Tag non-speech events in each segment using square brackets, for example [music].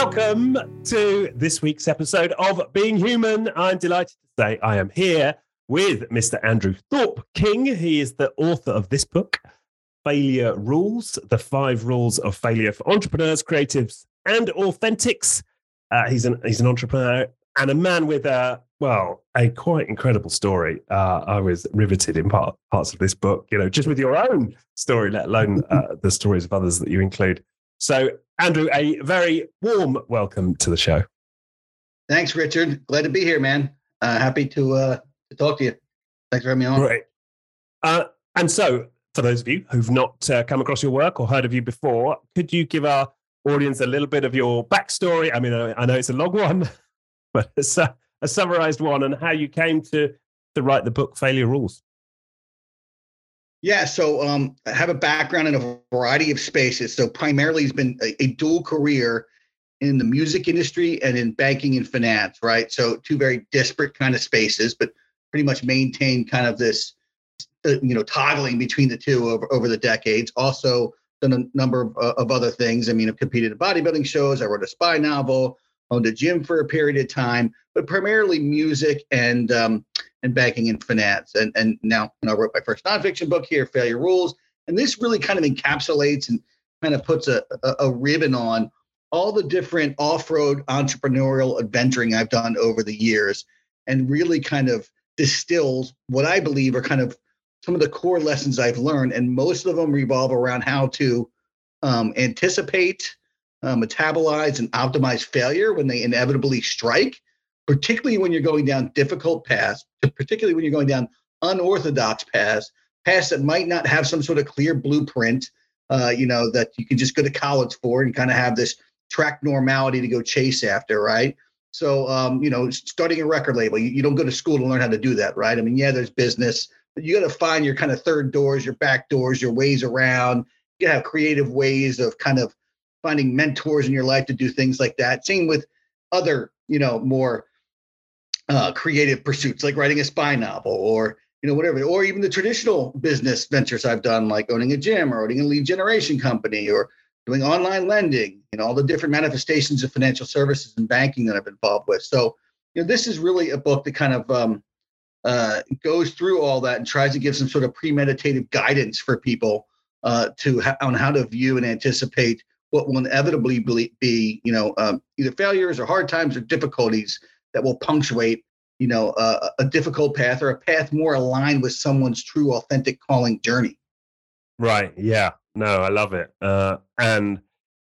Welcome to this week's episode of Being Human. I'm delighted to say I am here with Mr. Andrew Thorp King. He is the author of this book, Failure Rules The Five Rules of Failure for Entrepreneurs, Creatives, and Authentics. Uh, he's, an, he's an entrepreneur and a man with a, well, a quite incredible story. Uh, I was riveted in part, parts of this book, you know, just with your own story, let alone uh, the stories of others that you include. So, Andrew, a very warm welcome to the show. Thanks, Richard. Glad to be here, man. Uh, happy to uh, to talk to you. Thanks for having me on. Great. Uh, and so, for those of you who've not uh, come across your work or heard of you before, could you give our audience a little bit of your backstory? I mean, I know it's a long one, [laughs] but a, a summarized one, and how you came to to write the book Failure Rules. Yeah, so um, I have a background in a variety of spaces. So primarily, it's been a, a, dual career in the music industry and in banking and finance, right? So two very disparate kind of spaces, but pretty much maintain kind of this, uh, you know, toggling between the two over over the decades. Also done a number of, uh, of other things. I mean, I've competed in bodybuilding shows. I wrote a spy novel, owned a gym for a period of time, but primarily music and um, and banking and finance. And and now I wrote my first nonfiction book here, Failure Rules, and this really kind of encapsulates and kind of puts a, a, a ribbon on all the different off-road entrepreneurial adventuring I've done over the years, and really kind of distills what I believe are kind of some of the core lessons I've learned, and most of them revolve around how to um, anticipate, uh, metabolize, and optimize failure when they inevitably strike, particularly when you're going down difficult paths, particularly when you're going down unorthodox paths, paths that might not have some sort of clear blueprint, uh, you know, that you can just go to college for and kind of have this track normality to go chase after, right? So, um, you know, starting a record label, you, you don't go to school to learn how to do that, right? I mean, yeah, there's business, but you got to find your kind of third doors, your back doors, your ways around. You have creative ways of kind of finding mentors in your life to do things like that. Same with other, you know, more uh, creative pursuits like writing a spy novel or you know whatever or even the traditional business ventures i've done like owning a gym or owning a lead generation company or doing online lending know all the different manifestations of financial services and banking that i've been involved with. So you know this is really a book that kind of um, uh, goes through all that and tries to give some sort of premeditative guidance for people uh, to ha- on how to view and anticipate what will inevitably be, you know, um, either failures or hard times or difficulties that will punctuate you know a, a difficult path or a path more aligned with someone's true authentic calling journey. Right yeah. No i love it. Uh, and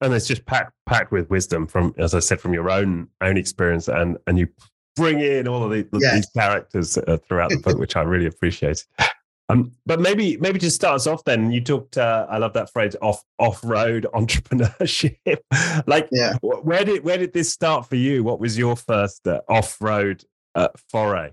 and it's just packed packed with wisdom from as i said from your own own experience and and you bring in all of the, yes. these characters uh, throughout the book which i really appreciate um, but maybe maybe to start us off then you talked uh, i love that phrase off off-road [laughs] entrepreneurship. [laughs] Like yeah. where did where did this start for you? What was your first uh, off-road uh, foray?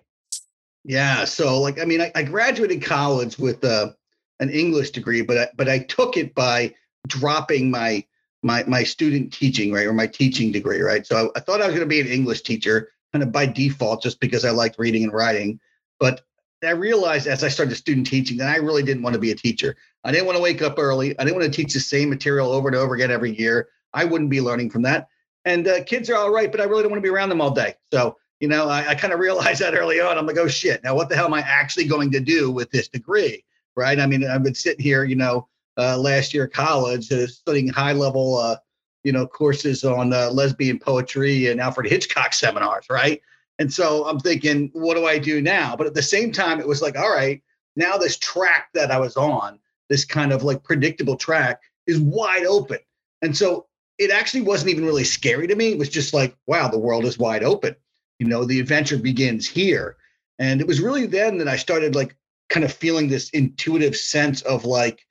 Yeah so like i mean i, I graduated college with uh, an english degree but I, but i took it by dropping my my my student teaching right or my teaching degree right? So i, I thought i was going to be an english teacher kind of by default just because i liked reading and writing. But I realized as I started student teaching that I really didn't want to be a teacher. I didn't want to wake up early. I didn't want to teach the same material over and over again every year. I wouldn't be learning from that. And uh, kids are all right, but I really don't want to be around them all day. So, you know, I, I kind of [laughs] realized that early on. I'm like, oh shit, now what the hell am I actually going to do with this degree? Right. I mean, I've been sitting here, you know, uh, last year college uh, studying high level, uh, you know, courses on uh, lesbian poetry and Alfred Hitchcock seminars. Right. And so I'm thinking, what do I do now? But at the same time, it was like, all right, now this track that I was on, this kind of like predictable track, is wide open. And so it actually wasn't even really scary to me. It was just like, wow, the world is wide open. You know, the adventure begins here. And it was really then that I started like kind of feeling this intuitive sense of like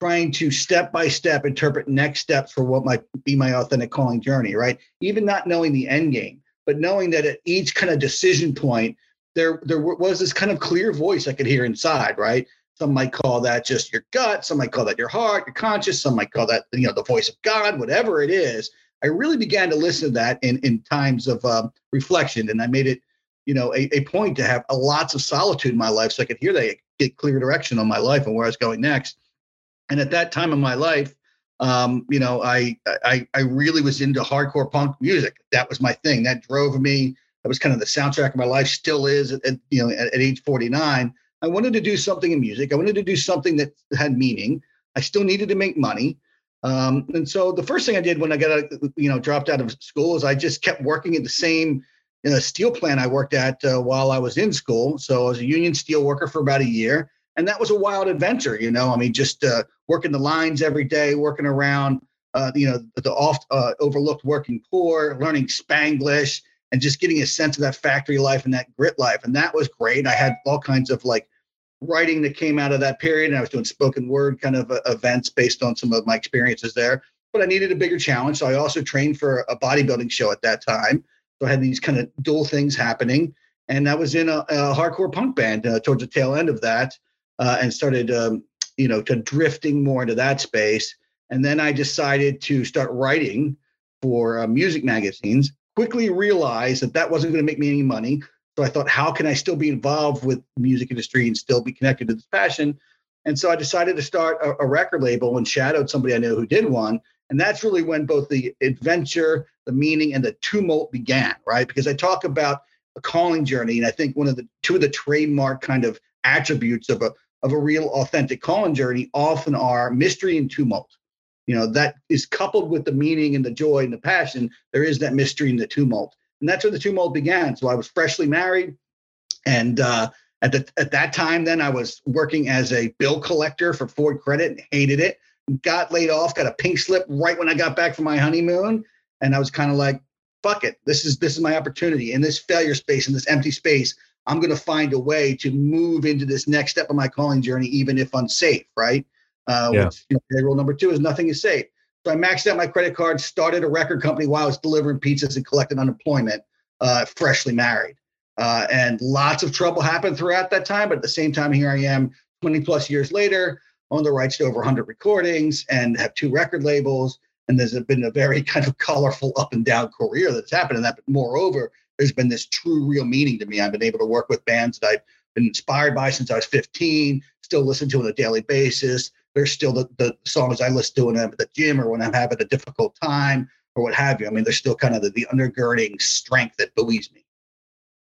trying to step by step interpret next steps for what might be my authentic calling journey, right? Even not knowing the end game but knowing that at each kind of decision point, there there was this kind of clear voice I could hear inside, right? Some might call that just your gut, some might call that your heart, your conscious, some might call that you know the voice of God, whatever it is. I really began to listen to that in in times of um, reflection, and I made it you know a, a point to have a lots of solitude in my life so I could hear that get clear direction on my life and where I was going next. And at that time in my life, um, you know, I, I I really was into hardcore punk music. That was my thing. That drove me. That was kind of the soundtrack of my life. Still is at, at you know at, at, age 49. I wanted to do something in music. I wanted to do something that had meaning. I still needed to make money. Um, and so the first thing I did when I got out, you know dropped out of school is I just kept working at the same you know, steel plant I worked at uh, while I was in school. So I was a union steel worker for about a year and that was a wild adventure. You know, I mean, just uh, working the lines every day, working around, uh, you know, the oft uh, overlooked working poor, learning Spanglish, and just getting a sense of that factory life and that grit life, and that was great. I had all kinds of like writing that came out of that period, and I was doing spoken word kind of uh, events based on some of my experiences there. But I needed a bigger challenge, so I also trained for a bodybuilding show at that time. So I had these kind of dual things happening, and I was in a, a hardcore punk band uh, towards the tail end of that uh, and started, um, you know, to drifting more into that space. And then I decided to start writing for uh, music magazines. Quickly realized that that wasn't going to make me any money. So I thought, how can I still be involved with the music industry and still be connected to this passion? And so I decided to start a, a record label and shadowed somebody I knew who did one. And that's really when both the adventure, the meaning, and the tumult began, right? Because I talk about a calling journey, and I think one of the two of the trademark kind of attributes of a of a real authentic calling journey often are mystery and tumult. You know, that is coupled with the meaning and the joy and the passion. There is that mystery and the tumult. And that's where the tumult began. So I was freshly married. And uh, at, the, at that time, then I was working as a bill collector for Ford Credit and hated it. Got laid off, got a pink slip right when I got back from my honeymoon. And I was kind of like, fuck it. This is this is my opportunity in this failure space, in this empty space. I'm going to find a way to move into this next step of my calling journey, even if unsafe, right? Uh, yeah. which, you know, rule number two is nothing is safe. So I maxed out my credit card, started a record company while I was delivering pizzas and collecting unemployment, uh, freshly married. Uh, and lots of trouble happened throughout that time. But at the same time, here I am 20 plus years later, own the rights to over 100 recordings and have two record labels. And there's been a very [laughs] kind of colorful up and down career that's happened in that. But moreover, there's been this true, real meaning to me. I've been able to work with bands that I've been inspired by since I was 15, still listen to on a daily basis. There's still the, the songs I listen to when I'm at the gym or when I'm having a difficult time or what have you. I mean, there's still kind of the, the undergirding strength that buoys me.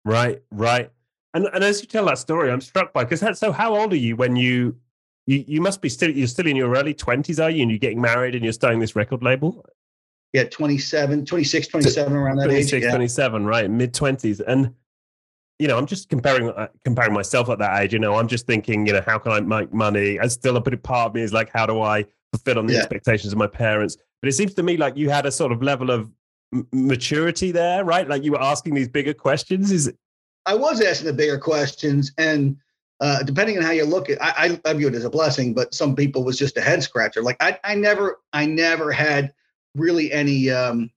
Right, right. And and as you tell that story, I'm struck by because so how old are you when you you you must be still you're still in your early 20s, are you? And you're getting married and you're starting this record label? Yeah 27 26 27 around that 26 age, yeah. 27 right mid 20s and you know i'm just comparing uh, comparing myself at that age you know i'm just thinking you know how can i make money? And still a bit part of me is like how do i fulfill on the yeah. expectations of my parents? But it seems to me like you had a sort of level of m- maturity there right? Like you were asking these bigger questions is it? I was asking the bigger questions and uh, depending on how you look at I, I view it as a blessing but some people was just a head scratcher. Like I, I never i never had really any um,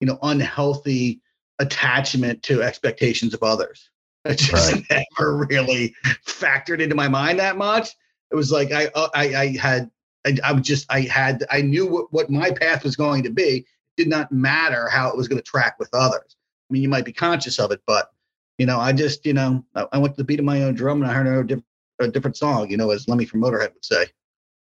you know unhealthy attachment to expectations of others. It just right. [laughs] never really factored into my mind that much. It was like I uh, I, I had I, I was just I had I knew what, what my path was going to be. It did not matter how it was going to track with others. I mean, you might be conscious of it, but you know, I just you know I, I went to the beat of my own drum and I heard a different, a different song. You know, as Lemmy from Motorhead would say.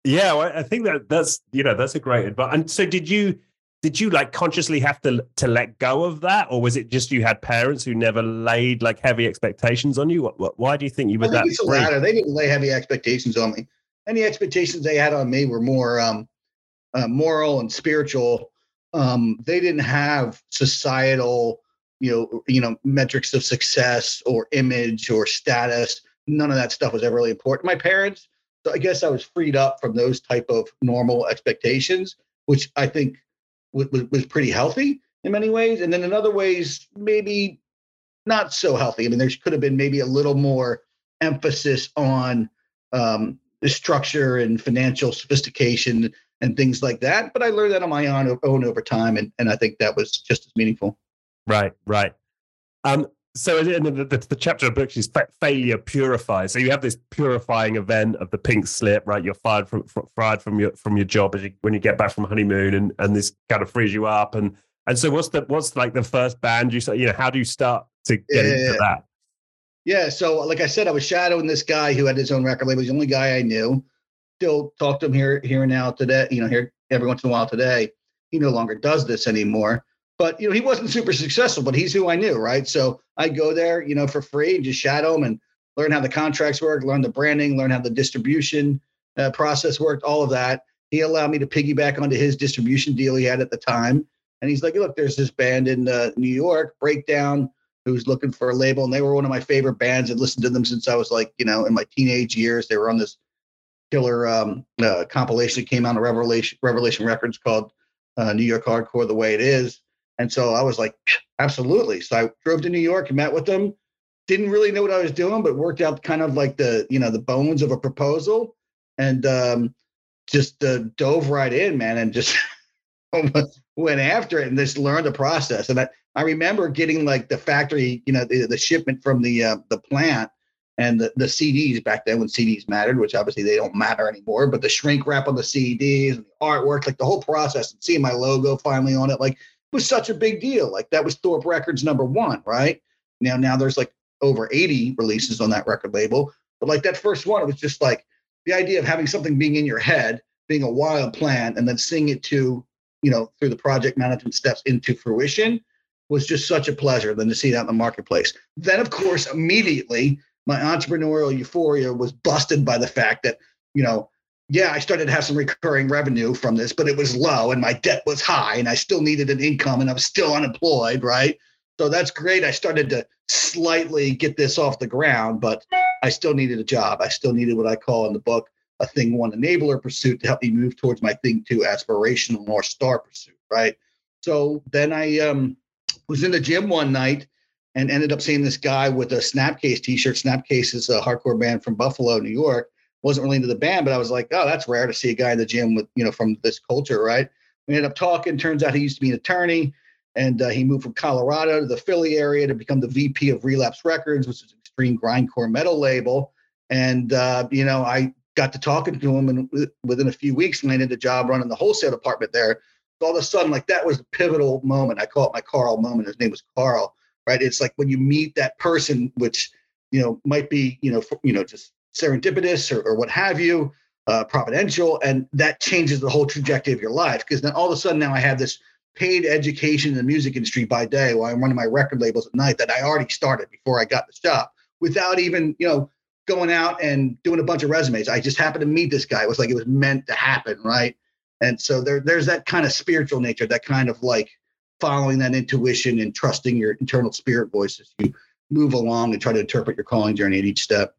Yeah, well, I think that that's you know that's a great advice. And so, did you did you like consciously have to to let go of that, or was it just you had parents who never laid like heavy expectations on you? What, what why do you think you were that? It's the latter. They didn't lay heavy expectations on me. Any expectations they had on me were more um, uh, moral and spiritual. Um, they didn't have societal, you know, you know, metrics of success or image or status. None of that stuff was ever really important. My parents so I guess I was freed up from those type of normal expectations, which I think was, was pretty healthy in many ways. And then in other ways, maybe not so healthy. I mean, there could have been maybe a little more emphasis on um, the structure and financial sophistication and things like that. But I learned that on my own, own over time, and, and I think that was just as meaningful. Right, right. Um, so in the, the, the, chapter of books is failure purifies. So you have this purifying event of the pink slip, right? You're fired from, fired from your from your job as you, when you get back from honeymoon, and and this kind of frees you up. And and so what's the what's like the first band you start, you know how do you start to get yeah, into that? Yeah, so like I said, I was shadowing this guy who had his own record label. He's the only guy I knew. still talk to him here, here and now today. You know, here every once in a while today. He no longer does this anymore. But you know, he wasn't super successful, but he's who I knew, right? So I'd go there, you know, for free and just shadow him and learn how the contracts work, learn the branding, learn how the distribution uh, process worked, all of that. He allowed me to piggyback onto his distribution deal he had at the time. And he's like, look, there's this band in uh, New York, Breakdown, who's looking for a label. And they were one of my favorite bands. I'd listened to them since I was like, you know, in my teenage years. They were on this killer um, uh, compilation that came out of Revelation, Revelation Records called uh, New York Hardcore The Way It Is. And so I was like, absolutely. So I drove to New York and met with them. Didn't really know what I was doing, but worked out kind of like the, you know, the bones of a proposal and um, just uh, dove right in, man, and just [laughs] went after it and just learned the process. And I, I remember getting like the factory, you know, the, the shipment from the uh, the plant and the, the CDs back then when CDs mattered, which obviously they don't matter anymore, but the shrink wrap on the CDs and the artwork, like the whole process and seeing my logo finally on it, like was such a big deal. Like that was Thorp Records number one, right? Now, now there's like over 80 releases on that record label. But like that first one, it was just like the idea of having something being in your head, being a wild plan, and then seeing it to, you know, through the project management steps into fruition was just such a pleasure than to see that in the marketplace. Then, of course, immediately my entrepreneurial euphoria was busted by the fact that, you know, yeah, I started to have some recurring revenue from this, but it was low and my debt was high and I still needed an income and I was still unemployed, right? So that's great. I started to slightly get this off the ground, but I still needed a job. I still needed what I call in the book a thing one enabler pursuit to help me move towards my thing two aspirational North Star pursuit, right? So then I um, was in the gym one night and ended up seeing this guy with a Snapcase t-shirt. Snapcase is a hardcore band from Buffalo, New York wasn't really into the band, but I was like, oh, that's rare to see a guy in the gym with, you know, from this culture, right? We ended up talking. Turns out he used to be an attorney and uh, he moved from Colorado to the Philly area to become the VP of Relapse Records, which is an extreme grindcore metal label. And, uh, you know, I got to talking to him and within a few weeks landed a job running the wholesale department there. So all of a sudden, like that was a pivotal moment. I call it my Carl moment. His name was Carl, right? It's like when you meet that person, which, you know, might be, you know, for, you know, just serendipitous or, or what have you, uh, providential, and that changes the whole trajectory of your life. Because then all of a sudden now I have this paid education in the music industry by day while I'm running my record labels at night that I already started before I got this job without even, you know, going out and doing a bunch of resumes. I just happened to meet this guy. It was like it was meant to happen, right? And so there, there's that kind of spiritual nature, that kind of like following that intuition and trusting your internal spirit voice as you move along and try to interpret your calling journey at each step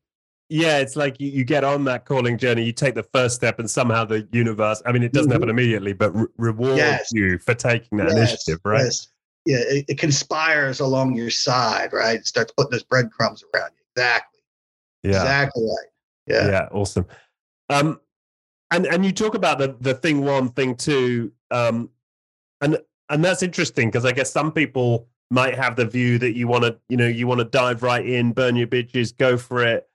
yeah, it's like you, you, get on that calling journey, you take the first step, and somehow the universe, I mean, it doesn't mm-hmm. happen immediately, but re- rewards yes. you for taking that yes. initiative, right? Yes. Yeah, it, it, conspires along your side, right? It starts putting those breadcrumbs around you. Exactly. Yeah. Exactly right. Yeah. Yeah. Awesome. Um, and and you talk about the the thing one, thing two, um, and and that's interesting because I guess some people might have the view that you want to, you know, you want to dive right in, burn your bridges, go for it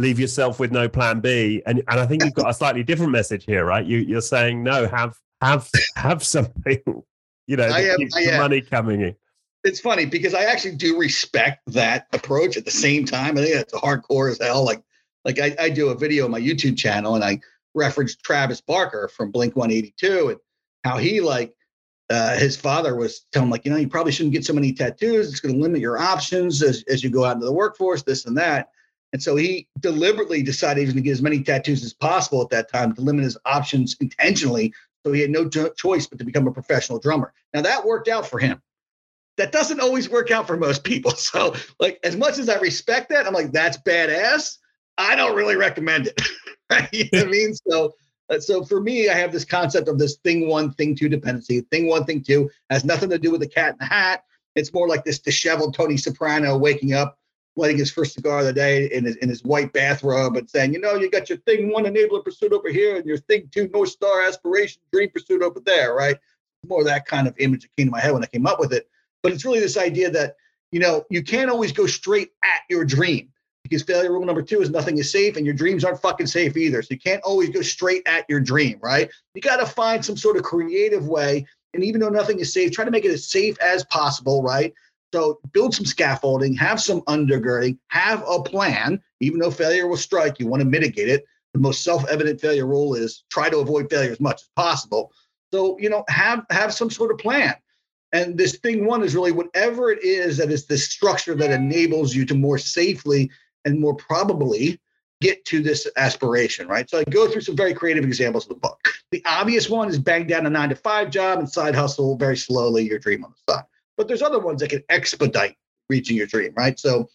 leave yourself with no plan B. And and I think you've got a slightly different message here, right? You you're saying no, have have have something, [laughs] you know, that keeps the money coming in. It's funny because I actually do respect that approach at the same time. I think it's hardcore as hell. Like like I, I do a video on my YouTube channel and I reference Travis Barker from Blink 182 and how he like uh, his father was telling like, you know, you probably shouldn't get so many tattoos. It's going to limit your options as, as you go out into the workforce, this and that. And so he deliberately decided he was going to get as many tattoos as possible at that time to limit his options intentionally. So he had no choice but to become a professional drummer. Now that worked out for him. That doesn't always work out for most people. [laughs] So, like, as much as I respect that, I'm like, that's badass. I don't really recommend it. [laughs] you know what I mean? So, uh, so for me, I have this concept of this thing one, thing two dependency. Thing one, thing two has nothing to do with the cat in the hat. It's more like this disheveled Tony Soprano waking up lighting his first cigar of the day in his, in his white bathrobe and saying, you know, you got your thing one enabler pursuit over here and your thing two North Star aspiration dream pursuit over there, right? More of that kind of image that came to my head when I came up with it. But it's really this idea that, you know, you can't always go straight at your dream because failure rule number two is nothing is safe and your dreams aren't fucking safe either. So you can't always go straight at your dream, right? You got to find some sort of creative way. And even though nothing is safe, try to make it as safe as possible, right? So build some scaffolding, have some undergirding, have a plan. Even though failure will strike, you want to mitigate it. the most self-evident failure rule is try to avoid failure as much as possible. So, you know, have have some sort of plan. And this thing one is really whatever it is that is the structure that enables you to more safely and more probably get to this aspiration, right? So I go through some very creative examples of the book. The obvious one is bang down a nine to five job and side hustle very slowly your dream on the side. But there's other ones that can expedite reaching your dream, right? So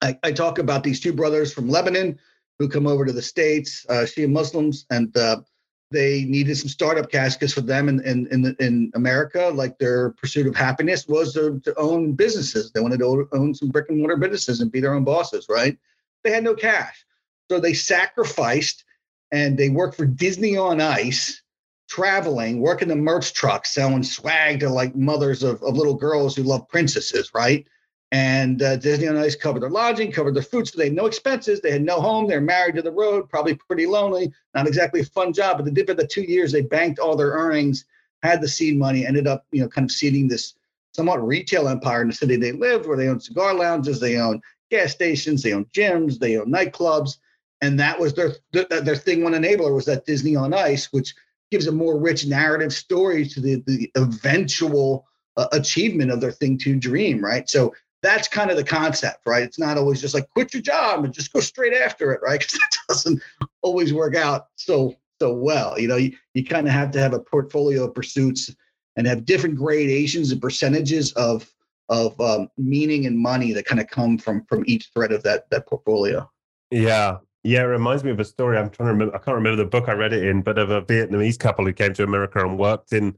I, I talk about these two brothers from Lebanon who come over to the States, uh, Shia Muslims, and uh, they needed some startup cash because for them in, in, in, in, America, like their pursuit of happiness was to, to own businesses. They wanted to own some brick and mortar businesses and be their own bosses, right? They had no cash. So they sacrificed and they worked for Disney on Ice, traveling, working the merch truck, selling swag to like mothers of, of little girls who love princesses, right? And uh, Disney on Ice covered their lodging, covered their food, so they had no expenses. They had no home. They're married to the road, probably pretty lonely. Not exactly a fun job, but they did for the two years. They banked all their earnings, had the seed money, ended up, you know, kind of seeding this somewhat retail empire in the city they lived, where they own cigar lounges, they own gas stations, they own gyms, they own nightclubs, and that was their, their thing one enabler was that Disney on Ice, which gives a more rich narrative story to the the eventual uh, achievement of their thing to dream, right? So that's kind of the concept, right? It's not always just like quit your job and just go straight after it, right? [laughs] Because that doesn't always work out so so well. You know, you, you kind of have to have a portfolio of pursuits and have different gradations and percentages of of um, meaning and money that kind of come from from each thread of that that portfolio. Yeah, yeah, it reminds me of a story. I'm trying to remember. I can't remember the book I read it in, but of a Vietnamese couple who came to America and worked in,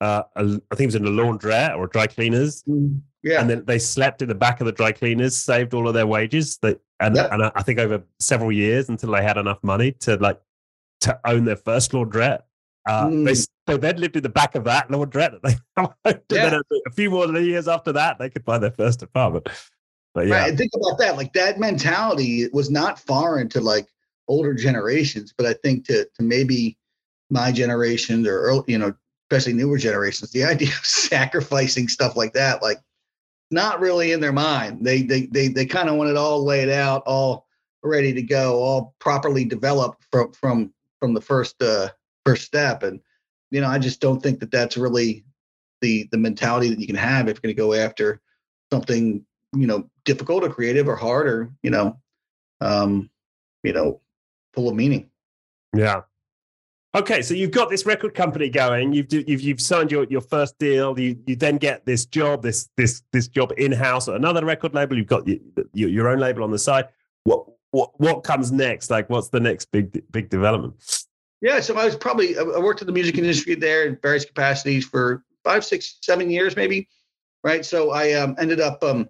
uh, a, I think it was in a laundrette or dry cleaners. Mm. Yeah. And then they slept in the back of the dry cleaners, saved all of their wages. That and, yep. and I think over several years until they had enough money to like to own their first laundrette. Uh, mm. they, so they'd lived in the back of that laundrette. They, [laughs] yeah. a, few more years after that, they could buy their first apartment. But yeah, right. think about that. Like that mentality was not foreign to like older generations, but I think to to maybe my generation or early, you know, especially newer generations, the [laughs] idea of sacrificing stuff like that, like not really in their mind. They they they they kind of want it all laid out, all ready to go, all properly developed from from from the first uh first step. And you know, I just don't think that that's really the the mentality that you can have if you're going to go after something you know difficult or creative or hard or you know um you know full of meaning. Yeah. Okay, so you've got this record company going. You've you've you've signed your, your first deal. You you then get this job, this this this job in house at another record label. You've got your, your own label on the side. What what what comes next? Like, what's the next big big development? Yeah, so I was probably I worked in the music industry there in various capacities for five, six, seven years, maybe. Right. So I um, ended up um,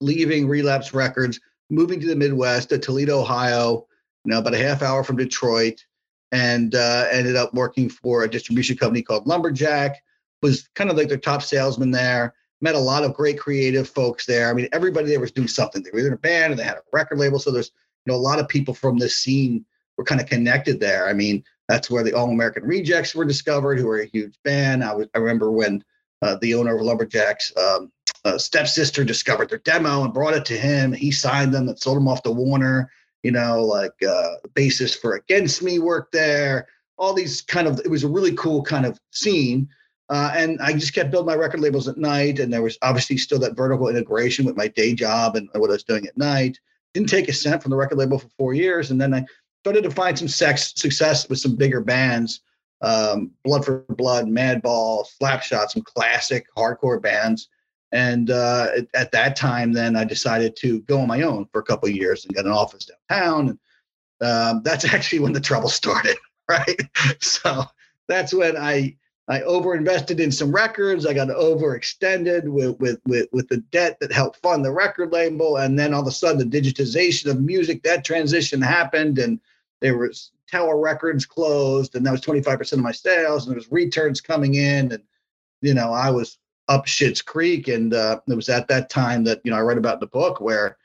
leaving Relapse Records, moving to the Midwest to Toledo, Ohio. You know, about a half hour from Detroit and uh, ended up working for a distribution company called Lumberjack. Was kind of like their top salesman there. Met a lot of great creative folks there. I mean, everybody there was doing something. They were in a band and they had a record label. So there's you know a lot of people from this scene were kind of connected there. I mean, that's where the All American Rejects were discovered, who were a huge band. I was I remember when uh, the owner of Lumberjacks um, uh, stepsister discovered their demo and brought it to him. He signed them and sold them off to Warner you know, like uh, basis for Against Me work there. All these kind of, it was a really cool kind of scene. Uh, and I just kept building my record labels at night. And there was obviously still that vertical integration with my day job and what I was doing at night. Didn't take a cent from the record label for four years. And then I started to find some sex, success with some bigger bands um, Blood for Blood, Madball, Slapshot, some classic hardcore bands. And uh, at, at, that time, then I decided to go on my own for a couple of years and get an office downtown. And um, that's [laughs] actually when the trouble started, [laughs] right? So that's when I I overinvested in some records. I got overextended with with with with the debt that helped fund the record label, and then all of a sudden the digitization of music that transition happened, and there was Tower Records closed, and that was 25% of my sales, and there was returns coming in, and you know I was up Shit's Creek. And uh, it was at that time that, you know, I write about in the book where,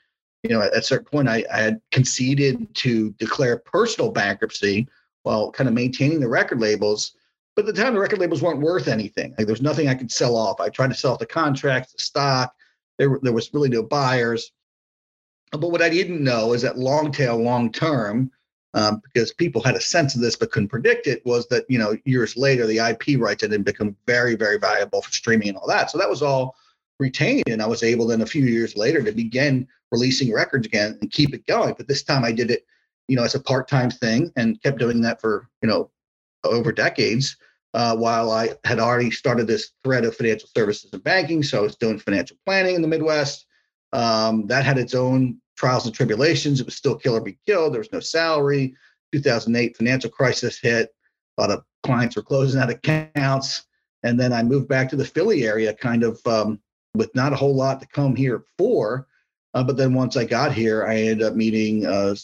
you know, at, a certain point I, I had conceded to declare personal bankruptcy while kind of maintaining the record labels. But at the time, the record labels weren't worth anything. Like there was nothing I could sell off. I tried to sell off the contracts, the stock. There, there was really no buyers. But what I didn't know is that long tail, long term, um, because people had a sense of this but couldn't predict it was that you know years later the ip rights had become very very valuable for streaming and all that. So that was all retained and i was able then a few years later to begin releasing records again and keep it going. But this time i did it you know as a part-time thing and kept doing that for you know over decades uh, while i had already started this thread of financial services and banking. So i was doing financial planning in the midwest. Um, that had its own trials and tribulations. It was still kill or be killed. There was no salary. 2008 financial crisis hit. A lot of clients were closing out accounts. And then I moved back to the Philly area, kind of um, with not a whole lot to come here for. Uh, but then once I got here, I ended up meeting uh,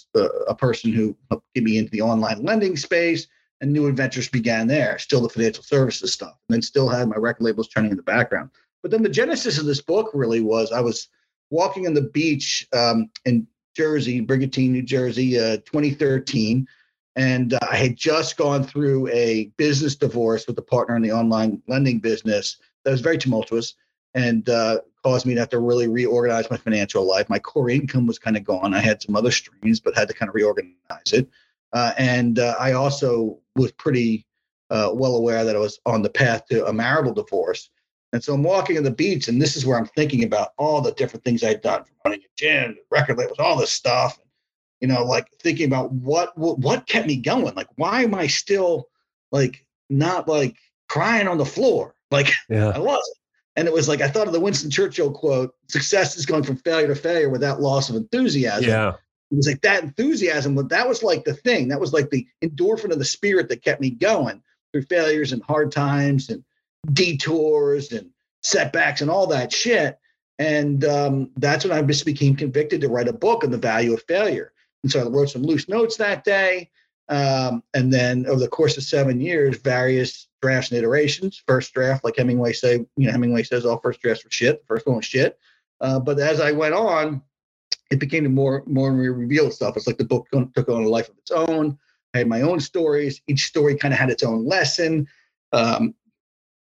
a person who helped get me into the online lending space, and new adventures began there. Still the financial services stuff, and then still had my record labels turning in the background. But then the genesis of this book really was I was walking on the beach um, in Jersey, Brigantine, New Jersey, uh, 2013. And uh, I had just gone through a business divorce with a partner in the online lending business that was very tumultuous and uh, caused me to have to really reorganize my financial life. My core income was kind of gone. I had some other streams, but had to kind of reorganize it. Uh, and uh, I also was pretty uh, well aware that I was on the path to a marital divorce. And so I'm walking on the beach, and this is where I'm thinking about all the different things I'd done from running a gym, record labels, all this stuff. You know, like thinking about what, what what kept me going. Like, why am I still like not like crying on the floor? [laughs] Like yeah. I wasn't. And it was like I thought of the Winston Churchill quote: "Success is going from failure to failure without loss of enthusiasm." Yeah. It was like that enthusiasm, but that was like the thing. That was like the endorphin of the spirit that kept me going through failures and hard times and detours and setbacks and all that shit. And um, that's when I just became convicted to write a book on the value of failure. And so I wrote some loose notes that day. Um, and then over the course of seven years, various drafts and iterations. First draft, like Hemingway say, you know, Hemingway says all first drafts were shit. First one was shit. Uh, but as I went on, it became more more and more revealed stuff. It's like the book took on a life of its own. I had my own stories. Each story kind of had its own lesson. Um,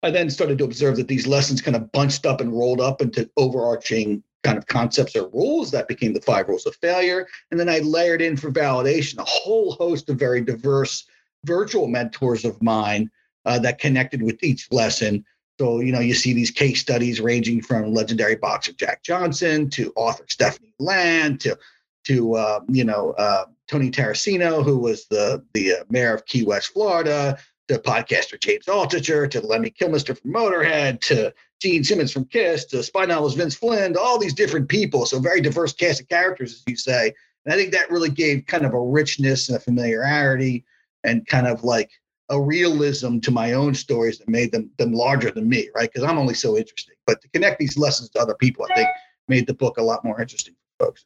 I then started to observe that these lessons kind of bunched up and rolled up into overarching kind of concepts or rules that became the five rules of failure. And then I layered in for validation a whole host of very diverse virtual mentors of mine uh, that connected with each lesson. So, you know, you see these case studies ranging from legendary boxer Jack Johnson to author Stephanie Land to, to uh, you know, uh, Tony Tarracino, who was the, the uh, mayor of Key West, Florida, to podcaster James Altucher, to Lemmy Kilmister from Motorhead, to Gene Simmons from Kiss, to Spineless Vince Flynn, to all these different people. So very diverse cast of characters, as you say. And I think that really gave kind of a richness and a familiarity and kind of like a realism to my own stories that made them them larger than me, right? Because I'm only so interesting. But to connect these lessons to other people, I think made the book a lot more interesting for folks.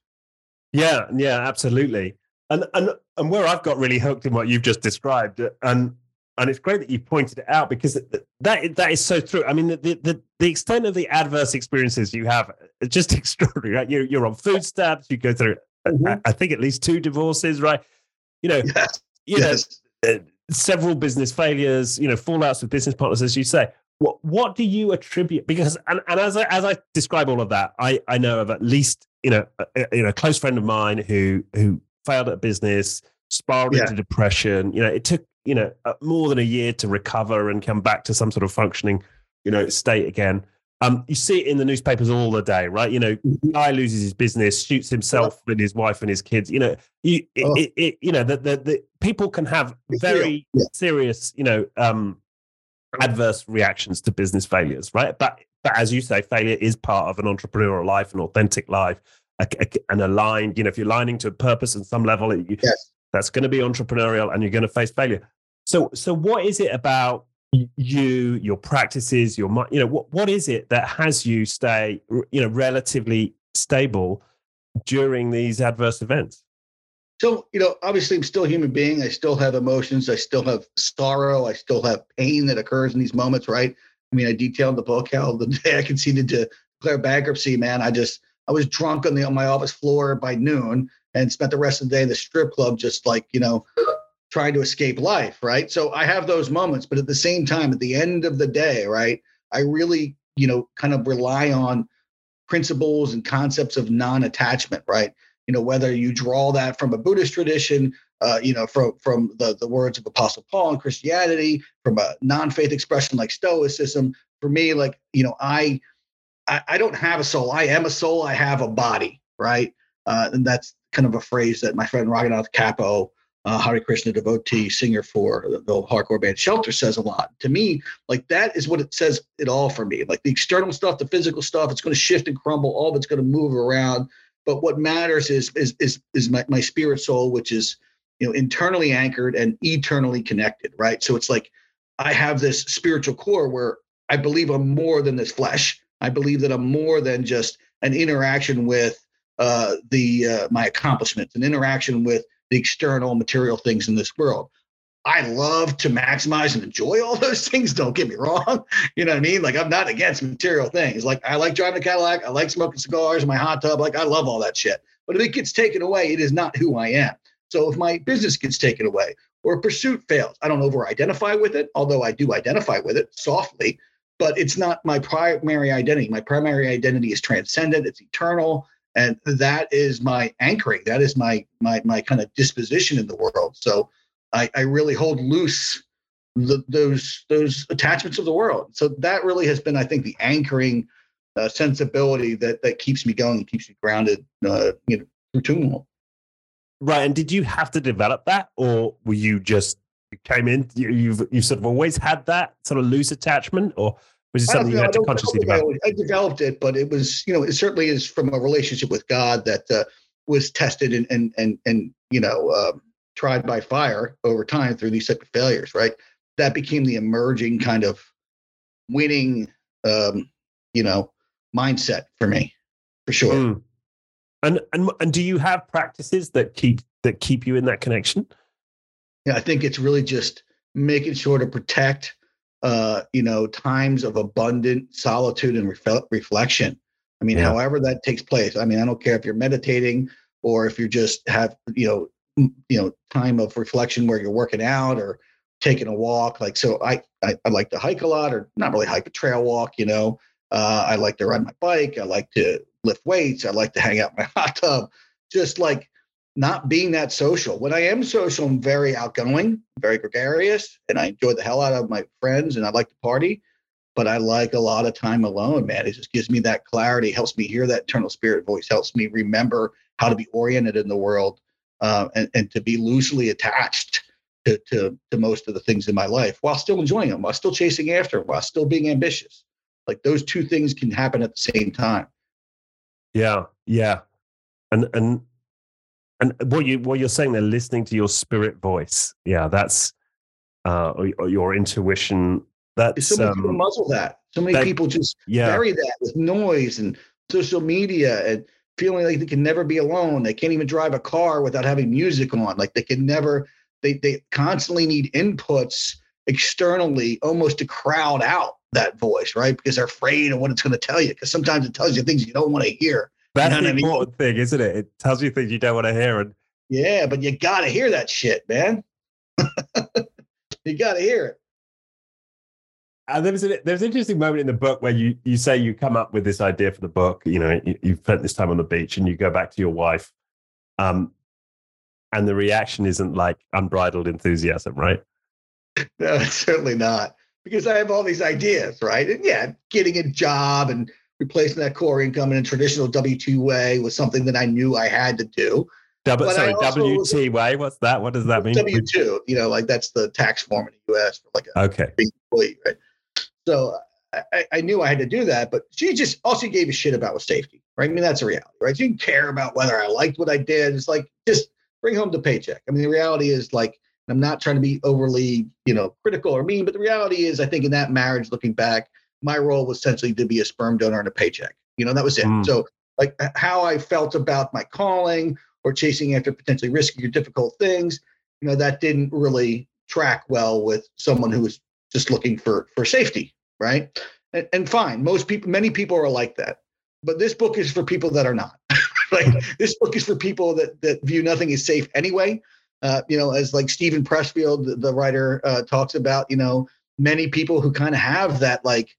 Yeah, yeah, absolutely. And and and where I've got really hooked in what you've just described, and and it's great that you pointed it out because that that is so true. I mean, the the, the extent of the adverse experiences you have is just [laughs] extraordinary. Right? You're you're on food stamps. You go through, mm-hmm. I, think, at least two divorces. Right? You know, yes. you yes. know, uh, several business failures. You know, fallouts with business partners, as you say. What what do you attribute? Because and, and as I as I describe all of that, I I know of at least you know a, you know a close friend of mine who who failed at business, spiraled yeah. into depression. You know, it took you know uh, more than a year to recover and come back to some sort of functioning you know state again um, you see it in the newspapers all the day, right? You know, mm-hmm. guy loses his business, shoots himself and his wife and his kids. You know, you oh. it, it, you know that the, the people can have very yeah. serious, you know, um, adverse reactions to business failures, right? But but as you say, failure is part of an entrepreneurial life, an authentic life, a, a, an aligned. You know, if you're aligning to a purpose on some level, you, yes. that's going to be entrepreneurial, and you're going to face failure. So, so what is it about you, your practices, your you know, what what is it that has you stay, you know, relatively stable during these adverse events? So, you know, obviously I'm still a human being. I still have emotions. I still have sorrow. I still have pain that occurs in these moments, right? I mean, I detailed in the book how the [laughs] day I conceded to declare bankruptcy, man, I just I was drunk on the on my office floor by noon and spent the rest of the day in the strip club just like, you know, trying to escape life, right? So I have those moments, but at the same time, at the end of the day, right, I really, you know, kind of rely on principles and concepts of non-attachment, right? You know, whether you draw that from a Buddhist tradition uh, you know, from from the the words of Apostle Paul in Christianity, from a non-faith expression like Stoicism. For me, like you know, I, I I don't have a soul. I am a soul. I have a body, right? Uh, and that's kind of a phrase that my friend Raghunath Cappo, uh, Hare Krishna devotee, singer for the, the hardcore band Shelter, says a lot. To me, like that is what it says it all for me. Like the external stuff, the physical stuff, it's going to shift and crumble. All of it's going to move around. But what matters is is is is my, my spirit soul, which is you know internally anchored and eternally connected right so it's like i have this spiritual core where i believe i'm more than this flesh i believe that i'm more than just an interaction with uh, the uh, my accomplishments an interaction with the external material things in this world I love to maximize and enjoy all [laughs] those things. Don't get me wrong. [laughs] You know what I mean? Like I'm not against material things. Like I like driving a Cadillac. I like smoking cigars in my hot tub. Like I love all that shit. But if it gets taken away, it is not who I am. So if my business gets taken away or pursuit fails, I don't over identify with it, although I do identify with it softly, but it's not my primary identity. My primary identity is transcendent, it's eternal. And that is my anchoring. That is my my my kind of disposition in the world. So I, I really hold loose the, those those attachments of the world. So that really has been, I think, the anchoring uh, sensibility that that keeps me going, and keeps me grounded, uh, you know, through. Right. And did you have to develop that, or were you just came in? You, you've you've sort of always had that sort of loose attachment, or something you had to consciously develop? I, developed it, but it was you know it certainly is from a relationship with God that uh, was tested and and and and you know uh, tried by fire over time through these type of failures. Right. That became the emerging kind of winning, um, you know, mindset for me, for sure. Mm. And and and do you have practices that keep that keep you in that connection? Yeah, I think it's really just making sure to protect uh, you know, times of abundant solitude and ref- reflection. I mean, yeah. however that takes place. I mean, I don't care if you're meditating or if you just have, you know, you know, time of reflection where you're working out or taking a walk. Like, so I, I, I like to hike a lot or not really hike, a trail walk, you know, uh, I like to ride my bike. I like to lift weights. I like to hang out in my [laughs] hot tub. Just like not being that social. When I am social, I'm very outgoing, very gregarious, and I enjoy the hell out of my friends and I like to party. But I like a lot of time alone, man. It just gives me that clarity, helps me hear that eternal spirit voice, helps me remember how to be oriented in the world uh, and, and to be loosely attached to, to, to most of the things in my life while still enjoying them, while still chasing after them, while still being ambitious. Like those two things can happen at the same time. Yeah, yeah, and and and what you what you're saying, they're listening to your spirit voice. Yeah, that's uh, or, or your intuition. That's so many um, people muzzle that. So many that, people just yeah. bury that with noise and social media and feeling like they can never be alone. They can't even drive a car without having music on. Like they can never. They they constantly need inputs externally, almost to crowd out that voice, right? Because they're afraid of what it's going to tell you. Because sometimes it tells you things you don't want to hear. That's you know the important I mean? thing, isn't it? It tells you things you don't want to hear. And yeah, but you got to hear that shit, man. [laughs] you got to hear it. And there's an there's an interesting moment in the book where you you say you come up with this idea for the book. You know, you, you've spent this time on the beach, and you go back to your wife, um, and the reaction isn't like unbridled enthusiasm, right? No, [laughs] certainly not because I have all these ideas, right? And yeah, getting a job and replacing that core income in a traditional W two way was something that I knew I had to do. Double, sorry, W T way. What's that? What does that mean? W two. You know, like that's the tax form in the U.S. for like a okay employee, right? So I, I, knew I had to do that, but she just all she gave a shit about was safety, right? I mean, that's a reality, right? She didn't care about whether I liked what I did. It's like just bring home the paycheck. I mean, the reality is like I'm not trying to be overly, you know, critical or mean, but the reality is, I think in that marriage, looking back, my role was essentially to be a sperm donor and a paycheck. You know, that was it. Mm. So, like how I felt about my calling or chasing after potentially risky or difficult things, you know, that didn't really track well with someone who was just looking for for safety, right? And, and fine, most people, many people are like that, but this book is for people that are not. [laughs] like this book is for people that that view nothing as safe anyway uh, you know, as like Steven Pressfield, the, the writer, uh, talks about, you know, many people who kind of have that like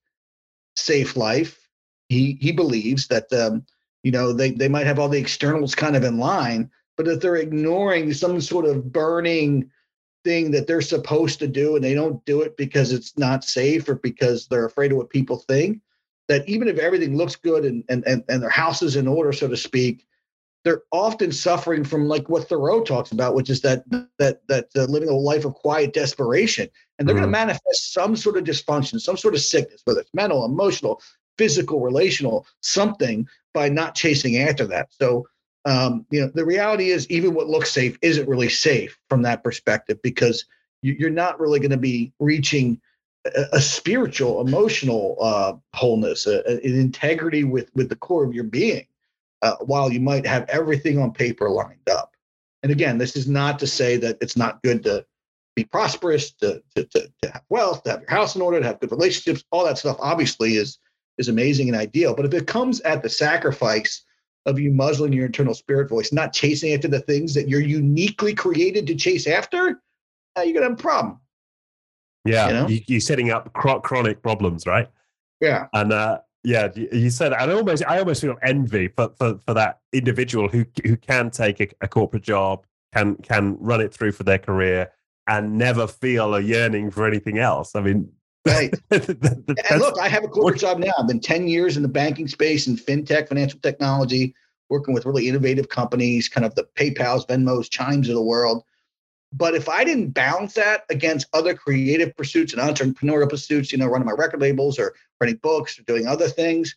safe life. He he believes that um, you know they they might have all the externals kind of in line, but if they're ignoring some sort of burning thing that they're supposed to do and they don't do it because it's not safe or because they're afraid of what people think, that even if everything looks good and and and, and their house is in order, so to speak, they're often suffering from like what Thoreau talks about, which is that that that uh, living a life of quiet desperation, and they're mm. going to manifest some sort of dysfunction, some sort of sickness, whether it's mental, emotional, physical, relational, something by not chasing after that. So, um, you know, the reality is even what looks safe isn't really safe from that perspective because you, are not really going to be reaching a, a spiritual, emotional uh, wholeness, a, an integrity with with the core of your being uh, while you might have everything on paper lined up. And again, this is not to say that it's not good to be prosperous, to, to, to, to have wealth, to have your house in order, to have good relationships. All that stuff obviously is is amazing and ideal. But if it comes at the sacrifice of you muzzling your internal spirit voice, not chasing after the things that you're uniquely created to chase after, uh, you're gonna have a problem. Yeah, you know? you, are setting up chronic problems, right? Yeah, and uh, yeah, you said. And I almost, I almost feel envy for, for, for that individual who who can take a, a, corporate job, can can run it through for their career, and never feel a yearning for anything else. I mean, [laughs] right. and look, I have a corporate job now. I've been ten years in the banking space and fintech, financial technology, working with really innovative companies, kind of the PayPal's, Venmos, Chimes of the world. But if I didn't balance that against other creative pursuits and entrepreneurial pursuits, you know, running my record labels or writing books or doing other things,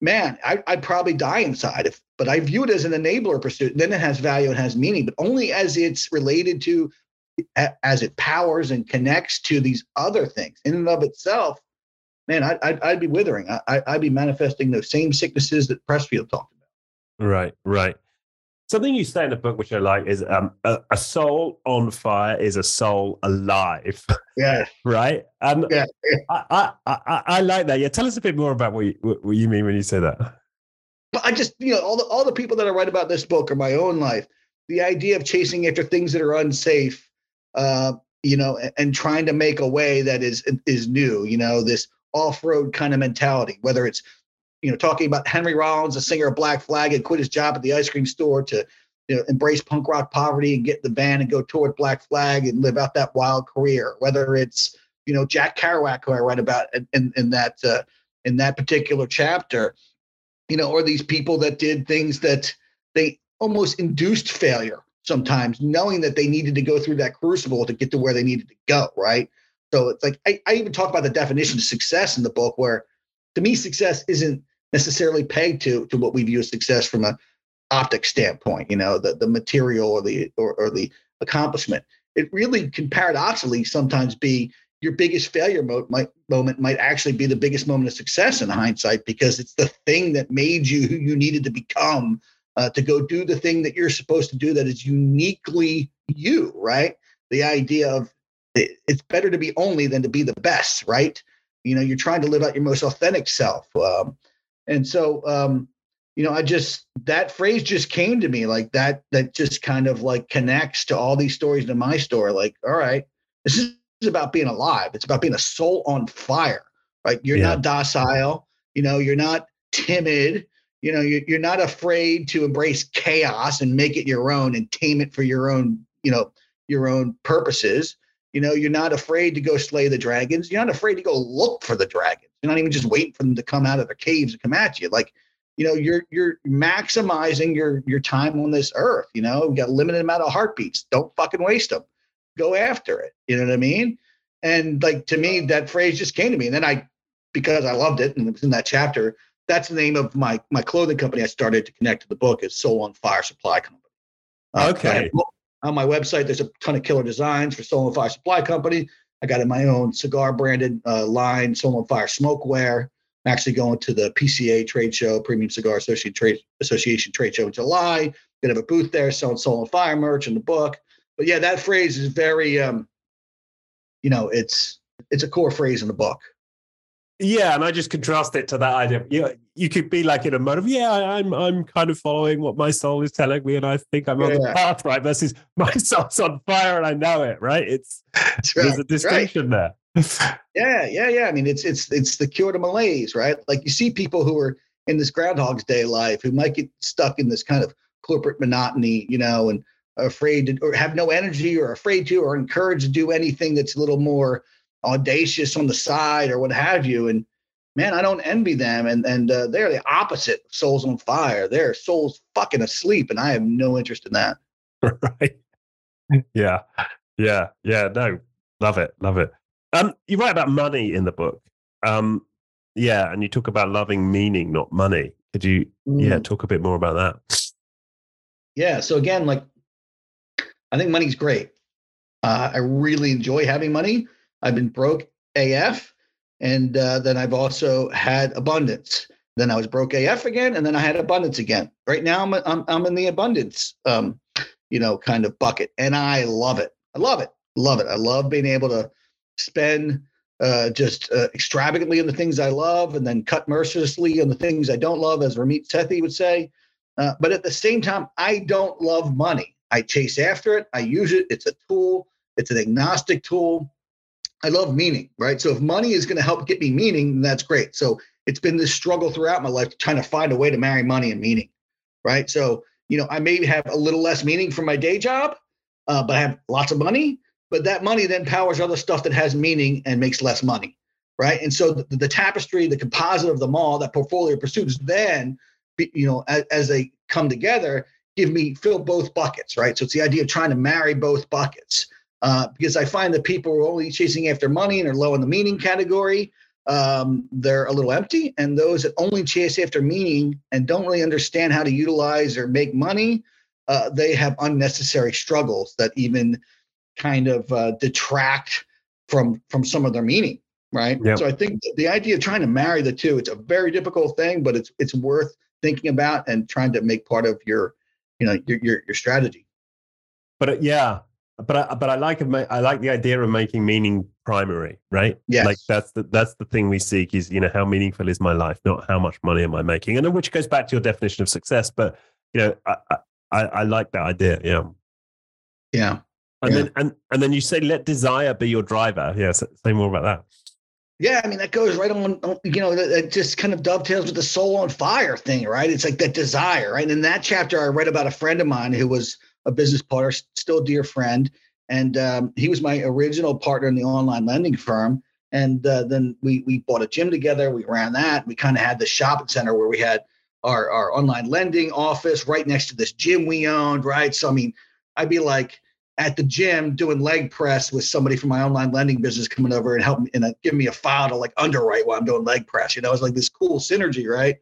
man, I, would probably die inside. If, but I view it as an enabler pursuit. Then it has value and has meaning, but only as it's related to, as it powers and connects to these other things. In and of itself, man, I, I'd, I'd be withering. I, I'd be manifesting those same sicknesses that Pressfield talked about. Right, right. Something you say in the book, which I like, is um, a, a, soul on fire is a soul alive. [laughs] Yeah. right. And yeah. I, I, I, I, like that. Yeah. Tell us a bit more about what you, what you mean when you say that. Well, I just, you know, all the all the people that I write about this book are my own life, the idea of chasing after things that are unsafe, uh, you know, and, and trying to make a way that is is new. You know, this off-road kind of mentality, whether it's you know, talking about Henry Rollins, the singer of Black Flag, and quit his job at the ice cream store to, you know, embrace punk rock poverty and get the band and go toward Black Flag and live out that wild career. Whether it's, you know, Jack Kerouac, who I write about in, in that uh, in that particular chapter, you know, or these people that did things that they almost induced failure sometimes, knowing that they needed to go through that crucible to get to where they needed to go, right? So it's like I, I even talk about the definition of success in the book, where to me, success isn't necessarily pegged to to what we view as success from a optic standpoint. You know, the the material or the or, or the accomplishment. It really can paradoxically sometimes be your biggest failure mo- might, moment might actually be the biggest moment of success in hindsight because it's the thing that made you who you needed to become uh, to go do the thing that you're supposed to do that is uniquely you right the idea of it, it's better to be only than to be the best right you know you're trying to live out your most authentic self um, and so, um, you know, I just that phrase just came to me like that. That just kind of like connects to all these stories in my story. Like, all right, this is about being alive. It's about being a soul on fire. Right? You're yeah. not docile. You know, you're not timid. You know, you're, you're not afraid to embrace chaos and make it your own and tame it for your own. You know, your own purposes. You know, you're not afraid to go slay the dragons. You're not afraid to go look for the dragons. You're not even just waiting for them to come out of their caves and come at you. Like, you know, you're you're maximizing your your time on this earth. You know, you got a limited amount of heartbeats. Don't fucking waste them. Go after it. You know what I mean? And like to me, that phrase just came to me. And then I, because I loved it and it was in that chapter, that's the name of my my clothing company I started to connect to the book is Soul on Fire Supply Company. Uh, okay. On my website, there's a ton of killer designs for Soul Fire Supply Company. I got in my own cigar branded uh, line, Soul on Fire Smokeware. I'm actually going to the PCA trade show, Premium Cigar Association Trade Association trade show in July. Gonna have a booth there selling Soul Fire merch and the book. But yeah, that phrase is very, um, you know, it's it's a core phrase in the book. Yeah, and I just contrast it to that idea. You know, you could be like in a mode of, yeah, I'm I'm kind of following what my soul is telling me, and I think I'm on the path, right? Versus [laughs] my soul's on fire and I know it, right? It's [laughs] there's a distinction right. there. [laughs] yeah, yeah, yeah. I mean, it's it's it's the cure to malaise, right? Like you see people who are in this Groundhog's Day life who might get stuck in this kind of corporate monotony, you know, and afraid to or have no energy or afraid to or encouraged to do anything that's a little more audacious on the side or what have you. And man, I don't envy them. And and uh, they're the opposite. Souls on fire. Their souls fucking asleep, and I have no interest in that. [laughs] right. Yeah. Yeah. Yeah. No. Love it. Love it. Um, you write about money in the book. Um, yeah, and you talk about loving meaning, not money. Could you, mm. yeah, talk a bit more about that? Yeah. So again, like, I think money's great. Uh, I really enjoy having money. I've been broke AF, and uh, then I've also had abundance. Then I was broke AF again, and then I had abundance again. Right now, I'm I'm, I'm in the abundance, um, you know, kind of bucket, and I love it. I love it. Love it. I love being able to spend uh, just uh, extravagantly on the things I love, and then cut mercilessly on the things I don't love, as Ramit Sethi would say. Uh, but at the same time, I don't love money. I chase after it. I use it. It's a tool. It's an agnostic tool. I love meaning, right? So if money is going to help get me meaning, that's great. So it's been this struggle throughout my life trying to find a way to marry money and meaning, right? So you know, I may have a little less meaning from my day job, uh, but I have lots of money but that money then powers other stuff that has meaning and makes less money right and so the, the tapestry the composite of them all that portfolio pursuits then you know as, as, they come together give me fill both buckets right so it's the idea of trying to marry both buckets uh, because i find that people are only chasing after money and are low in the meaning category. Um, they're a little empty and those that only chase after meaning and don't really understand how to utilize or make money uh, they have unnecessary struggles that even kind of uh, detract from from some of their meaning right? Yep. so i think the idea of trying to marry the two it's a very difficult thing but it's it's worth thinking about and trying to make part of your you know your your, your strategy. But uh, yeah but I, but I like I like the idea of making meaning primary, right? Yeah, like that's the that's the thing we seek is you know how meaningful is my life, not how much money am I making, and which goes back to your definition of success. But you know, I I, I like that idea. Yeah, yeah. And yeah. then and and then you say let desire be your driver. Yeah, say more about that. Yeah, I mean that goes right on. You know, that just kind of dovetails with the soul on fire thing, right? It's like that desire, right? And in that chapter, I read about a friend of mine who was a business partner, still dear friend, and um, he was my original partner in the online lending firm. And uh, then we we bought a gym together. We ran that. We kind of had the shopping center where we had our our online lending office right next to this gym we owned, right? So I mean, I'd be like at the gym doing leg press with somebody from my online lending business coming over and helping and uh, give me a file to like underwrite while I'm doing leg press. You know, it's like this cool synergy, right?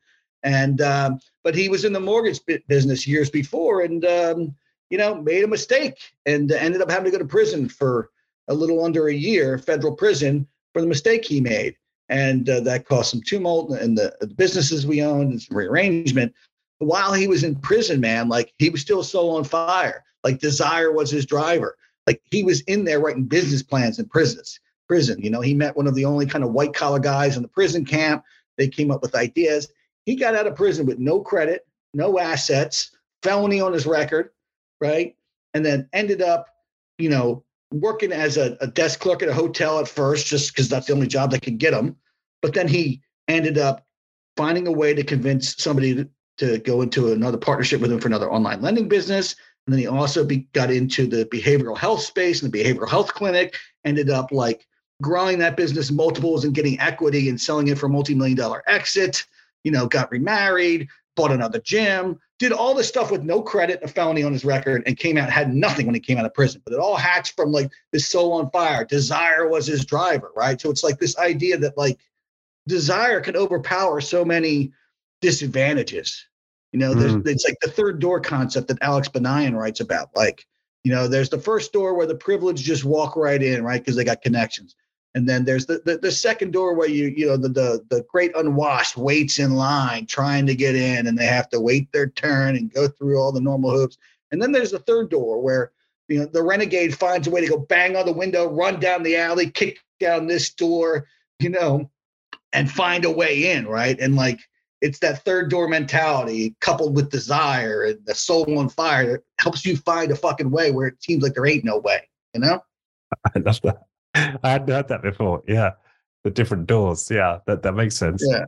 And um, but he was in the mortgage business years before, and um, you know, made a mistake and ended up having to go to prison for a little under a year, federal prison for the mistake he made, and uh, that caused some tumult and the, the businesses we owned and some rearrangement. While he was in prison, man, like he was still so on fire like desire was his driver. Like he was in there writing business plans in prisons. Prison, you know, he met one of the only kind of white collar guys in the prison camp. They came up with ideas. He got out of prison with no credit, no assets, felony on his record, right? And then ended up, you know, working as a, a desk clerk at a hotel at first, just because that's the only job that could get him. But then he ended up finding a way to convince somebody to, to go into another partnership with him for another online lending business. And then he also be, got into the behavioral health space and the behavioral health clinic, ended up like growing that business multiples and getting equity and selling it for a multi-million dollar exit, you know, got remarried, bought another gym, did all this stuff with no credit, a felony on his record, and came out, had nothing when he came out of prison. But it all hatched from like this soul on fire. Desire was his driver, right? So it's like this idea that like desire can overpower so many disadvantages you know, there's mm. it's like the third door concept that Alex Banayan writes about. Like, you know, there's the first door where the privileged just walk right in, right? Because they got connections. And then there's the, the, the second door where you, you know, the, the the great unwashed waits in line trying to get in and they have to wait their turn and go through all the normal hoops. And then there's the third door where you know the renegade finds a way to go bang on the window, run down the alley, kick down this door, you know, and find a way in, right? And like it's that third door mentality coupled with desire and the soul on fire that helps you find a fucking way where it seems like there ain't no way, you know? [laughs] I love. [laughs] I hadn't heard that before. Yeah. The different doors. Yeah. That, that makes sense. Yeah.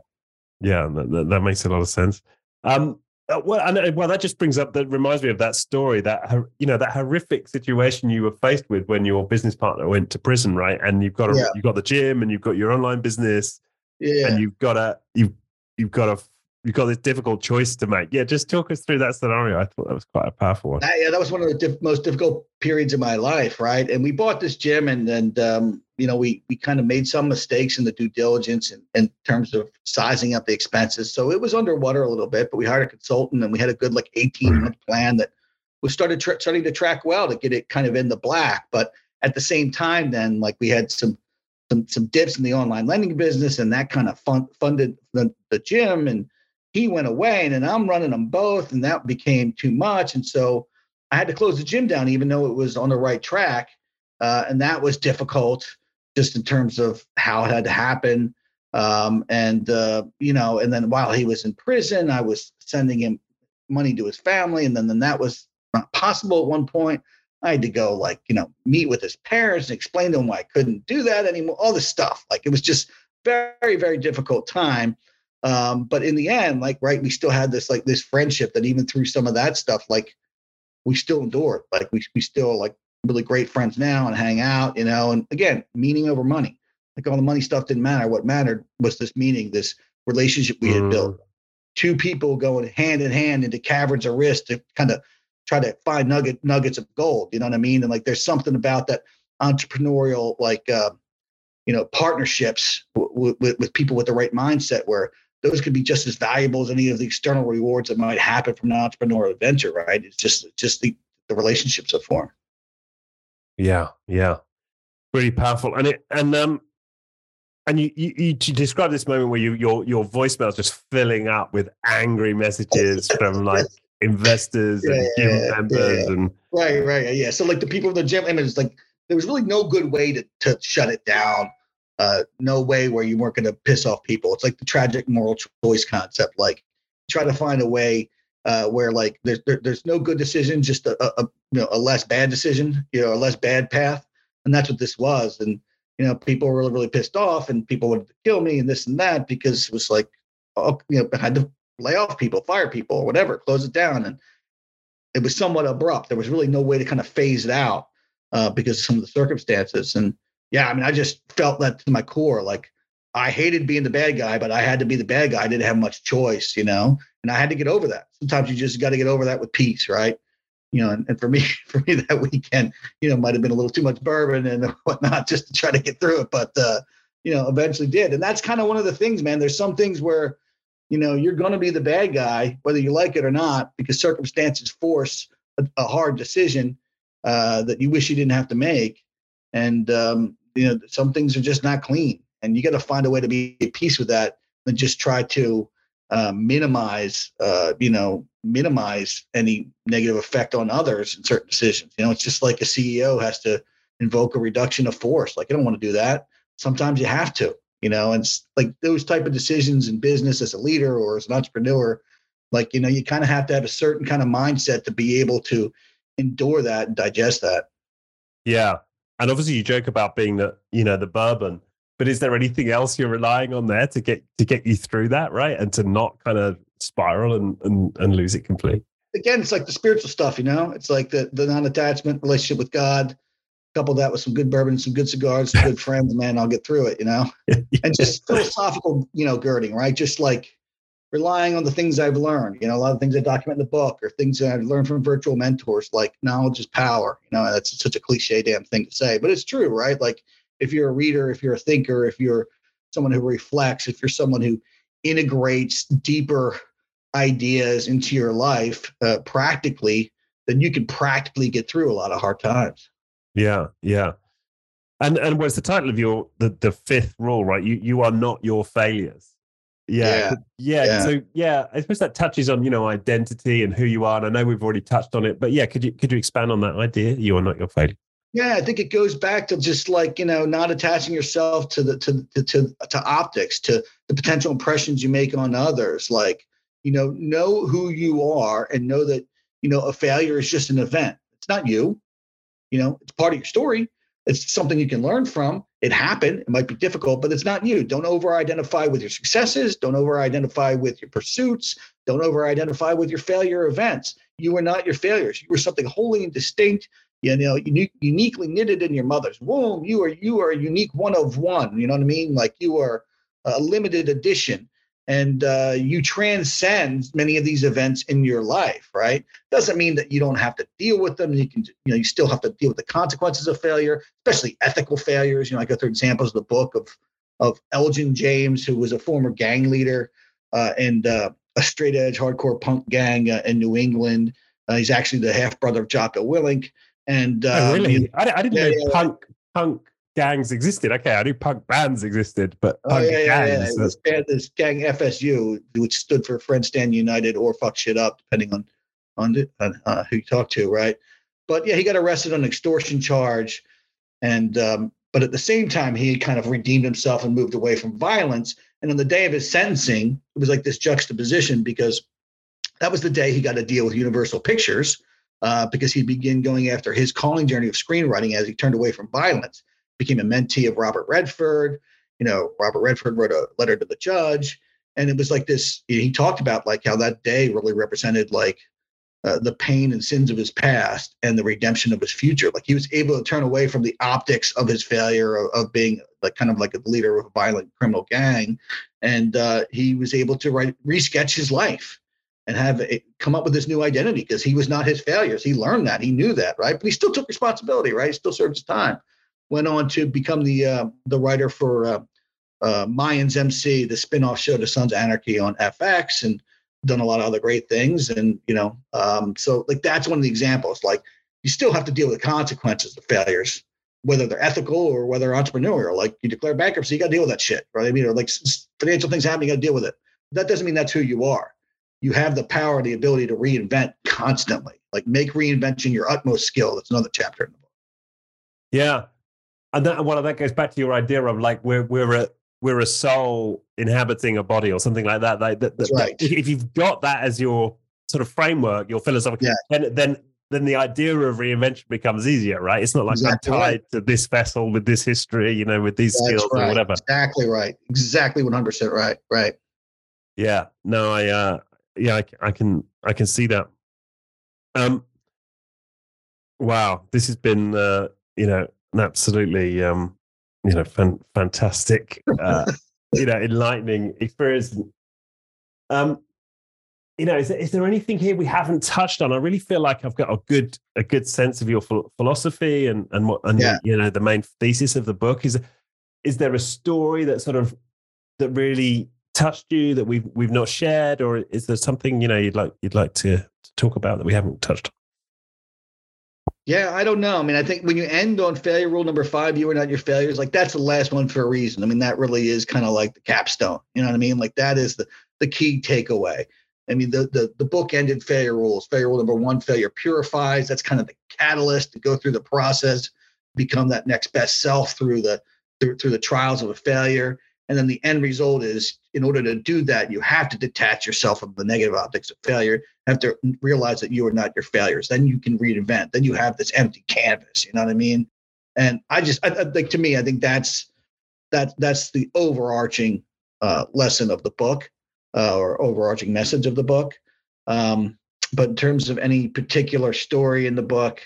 Yeah. That, that, makes a lot of sense. Um, uh, well, and, well, that just brings up that reminds me of that story that you know that horrific situation you were faced with when your business partner went to prison, right? And you've got a, yeah. you've got the gym and you've got your online business, yeah. and you've got a you've you've got a you've got this difficult choice to make. Yeah, just talk us through that scenario. I thought that was quite a powerful one. yeah, that was one of the diff- most difficult periods of my life, right? And we bought this gym, and and um, you know we we kind of made some mistakes in the due diligence in, in terms of sizing up the expenses. So it was underwater a little bit, but we hired a consultant, and we had a good like 18 month mm-hmm. plan that was started tra- starting to track well to get it kind of in the black. But at the same time, then like we had some some some dips in the online lending business, and that kind of fund, funded the, the gym and he went away and then I'm running them both and that became too much. And so I had to close the gym down, even though it was on the right track. Uh, and that was difficult just in terms of how it had to happen. Um, and, uh, you know, and then while he was in prison, I was sending him money to his family. And then, then that was not possible at one point. I had to go like, you know, meet with his parents and explain to them why I couldn't do that anymore, all this stuff. Like it was just very, very difficult time. Um, but in the end, like, right, we still had this like this friendship that even through some of that stuff, like we still endured. Like we we still like really great friends now and hang out, you know. And again, meaning over money. Like all the money stuff didn't matter. What mattered was this meaning, this relationship we had mm. built. Two people going hand in hand into caverns of risk to kind of try to find nugget nuggets of gold. You know what I mean? And like there's something about that entrepreneurial like uh, you know partnerships w- w- with people with the right mindset where those could be just as valuable as any of the external rewards that might happen from an entrepreneurial venture, right? It's just just the the relationships that form. Yeah, yeah, really powerful, and it and um and you you, you describe this moment where you your your voicemail is just filling up with angry messages from like [laughs] investors yeah, and gym yeah, members yeah. and right right yeah so like the people in the gym and it's like there was really no good way to to shut it down uh, no way where you weren't going to piss off people. It's like the tragic moral choice concept. Like try to find a way uh, where like there's there, there's no good decision, just a, a, you know a less bad decision, you know, a less bad path, and that's what this was. And you know, people were really really pissed off, and people to kill me and this and that because it was like, oh, you know, I had to lay off people, fire people, or whatever, close it down, and it was somewhat abrupt. There was really no way to kind of phase it out uh, because of some of the circumstances and yeah, I mean, I just felt that to my core. Like I hated being the bad guy, but I had to be the bad guy. I didn't have much choice, you know, and I had to get over that. Sometimes you just got to get over that with peace, right? You know, and, and for me, [laughs] for me that weekend, you know, might have been a little too much bourbon and [laughs] whatnot just to try to get through it, but uh, you know, eventually did. And that's kind of one of the things, man. There's some things where, you know, you're going to be the bad guy, whether you like it or not, because circumstances force a, a hard decision uh, that you wish you didn't have to make. And um, you know some things are just not clean. And you got to find a way to be at peace with that and just try to uh, minimize uh, you know minimize any negative effect on others in certain decisions. You know it's just like a ceo has to invoke a reduction of force. Like i don't want to do that. Sometimes you have to you know and like those type of decisions in business as a leader or as an entrepreneur like you know you kind of have to have a certain kind of mindset to be able to endure that and digest that. Yeah and obviously, you joke about being the you know the bourbon, but is there anything else you're relying on there to get to get you through that, right? And to not kind of spiral and and, and lose it completely. Again, it's like the spiritual stuff, you know. It's like the the non-attachment relationship with God. Couple that with some good bourbon, some good cigars, some good friends, and man, I'll get through it, you know. [laughs] and just philosophical, you know, girding, right? Just like relying on the things I've learned. You know, a lot of things I document in the book or things that I've learned from virtual mentors, like knowledge is power. You know, that's such a cliche damn thing to say, but it's true, right? Like if you're a reader, if you're a thinker, if you're someone who reflects, if you're someone who integrates deeper ideas into your life uh, practically, then you can practically get through a lot of hard times. Yeah, yeah. And and what's the title of your the the fifth rule, right? You you are not your failures. Yeah, yeah, yeah. So yeah, I suppose that touches on you know identity and who you are. And I know we've already touched on it, but yeah, could you could you expand on that idea? You are not your failure. Yeah, I think it goes back to just like you know not attaching yourself to the to to to, to optics, to the potential impressions you make on others. Like you know, know who you are and know that you know a failure is just an event. It's not you. You know, it's part of your story. It's something you can learn from. It happened. It might be difficult, but it's not you. Don't over identify with your successes. Don't over identify with your pursuits. Don't over identify with your failure events. You are not your failures. You were something wholly and distinct. You know, unique, uniquely knitted in your mother's womb. You are you are a unique one of one. You know what I mean? Like you are a limited edition and uh, you transcend many of these events in your life right? Doesn't mean that you don't have to deal with them. You can you know you still have to deal with the consequences of failure especially ethical failures. You know i go through examples of the book of of elgin james who was a former gang leader uh, and uh, a straight edge hardcore punk gang uh, in new england. Uh, he's actually the half brother of jocko willink and oh, um, really? I, I, didn't yeah, know yeah, punk punk gangs existed. Okay, I knew punk bands existed, but oh, yeah, yeah, gangs. Yeah. Band, this gang FSU, which stood for Friends Stand United or Fuck Shit Up, depending on on, on uh, who you talk to, right? But yeah, he got arrested on an extortion charge, and um, but at the same time, he kind of redeemed himself and moved away from violence. And on the day of his sentencing, it was like this juxtaposition because that was the day he got a deal with Universal Pictures. Uh, because he began going after his calling journey of screenwriting as he turned away from violence became a mentee of Robert Redford. You know, Robert Redford wrote a letter to the judge, and it was like this. He talked about like how that day really represented like uh, the pain and sins of his past and the redemption of his future. Like he was able to turn away from the optics of his failure of, of being like kind of like a leader of a violent criminal gang, and uh, he was able to write resketch his life and have it come up with this new identity because he was not his failures. He learned that. He knew that, right? But he still took responsibility, right? He still served his time went on to become the uh, the writer for uh, uh, Mayans MC, the spinoff show to Sons of Anarchy on FX, and done a lot of other great things. And you know, um, so like that's one of the examples. Like you still have to deal with the consequences of failures, whether they're ethical or whether entrepreneurial. Like you declare bankruptcy, you got to deal with that shit, right? I mean, or like financial things happen, you got to deal with it. That doesn't mean that's who you are. You have the power, the ability to reinvent constantly. Like make reinvention your utmost skill. That's another chapter in the book. Yeah, and that well, that goes back to your idea of like we're we're a we're a soul inhabiting a body or something like that. Like that, that, right. if you've got that as your sort of framework, your philosophical, yeah. then then then the idea of reinvention becomes easier, right? It's not like exactly I'm tied right. to this vessel with this history, you know, with these That's skills right. or whatever. Exactly right. Exactly one hundred percent right. Right. Yeah. No, I uh yeah, I, I can I can see that. Um. Wow, this has been uh, you know absolutely, um, you know, fan- fantastic, uh, [laughs] you know, enlightening experience. Um, you know, is there, is there anything here we haven't touched on? I really feel like I've got a good a good sense of your philosophy and and what and yeah. you know the main thesis of the book is. Is there a story that sort of that really touched you that we've we've not shared, or is there something you know you'd like you'd like to, to talk about that we haven't touched? Yeah, I don't know. I mean, I think when you end on failure rule number five, you are not your failures. Like that's the last one for a reason. I mean, that really is kind of like the capstone. You know what I mean? Like that is the the key takeaway. I mean, the the the book ended failure rules. Failure rule number one: failure purifies. That's kind of the catalyst to go through the process, become that next best self through the through, through the trials of a failure. And then the end result is in order to do that, you have to detach yourself from the negative optics of failure. Have to realize that you are not your failures. Then you can reinvent. Then you have this empty canvas. You know what I mean? And I just, I, I think to me, I think that's that that's the overarching uh, lesson of the book uh, or overarching message of the book. Um, but in terms of any particular story in the book,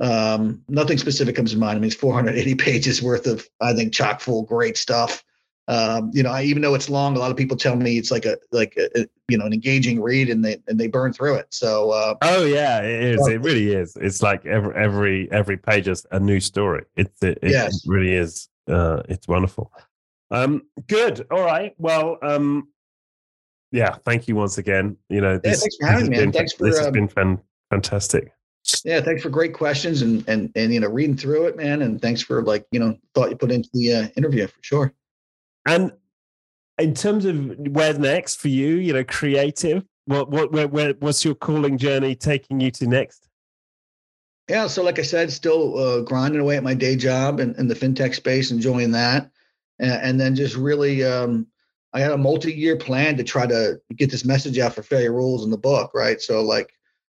um, nothing specific comes to mind. I mean, it's 480 pages worth of, I think, chock full great stuff um, you know, I, even though it's long, a lot of people tell me it's like a like a, you know an engaging read, and they and they burn through it. So, uh, oh yeah, it is. it really is. It's like every every every page is a new story. It's it, it, yes. it really is. Uh, it's wonderful. Um, good. All right. Well, um, yeah. Thank you once again. You know, this, yeah, thanks for having me. Been, thanks for this has um, been fan, fantastic. Yeah, thanks for great questions and and and you know reading through it, man. And thanks for like you know thought you put into the uh, interview for sure. And in terms of where next for you, you know, creative, what what where, where what's your calling journey taking you to next? Yeah, so like I said, still uh, grinding away at my day job and in, in, the fintech space, enjoying that, and, and then just really, um, I had a multi-year plan to try to get this message out for failure rules in the book, right? So like,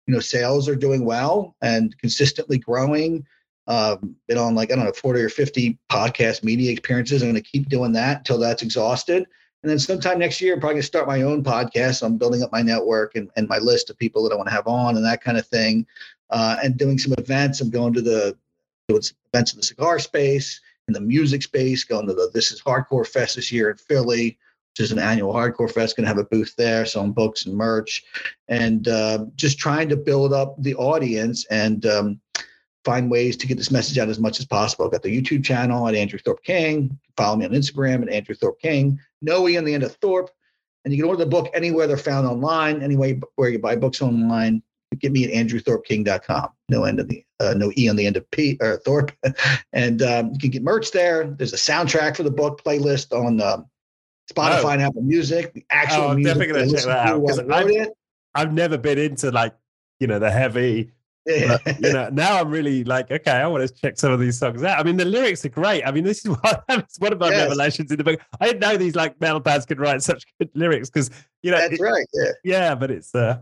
you know, sales are doing well and consistently growing. Um, been on like I don't know, forty or fifty podcast media experiences. I'm going to keep doing that until that's exhausted. And then sometime next year, I'm probably going to start my own podcast. So I'm building up my network and, and my list of people that I want to have on and that kind of thing. Uh, and doing some events. I'm going to the events in the cigar space, in the music space, going to the This is Hardcore Fest this year in Philly, which is an annual hardcore fest, going to have a booth there, selling books and merch, and uh, just trying to build up the audience and um, find ways to get this message out as much as possible. I've got the YouTube channel at Andrew Thorp King. Follow me on Instagram at Andrew Thorp King. No E on the end of Thorp. And you can order the book anywhere they're found online, anyway where you buy books online. Get me at andrewthorpking.com. No end of the uh, no e on the end of P or Thorp, [laughs] and um, you can get merch there. There's a soundtrack for the book playlist on um, Spotify Oh. and Apple Music. The actual Oh, I'm music definitely gonna check that out, I've- I've never been into like, you know, the heavy. Yeah. But, [laughs] you know, now I'm really like, okay, I want to check some of these songs out. I mean, the lyrics are great. I mean, this is [laughs] one, one of my Yes. revelations in the book. I didn't know these like metal bands could write such good lyrics because, you know, That's it- right. Yeah. yeah, but it's uh,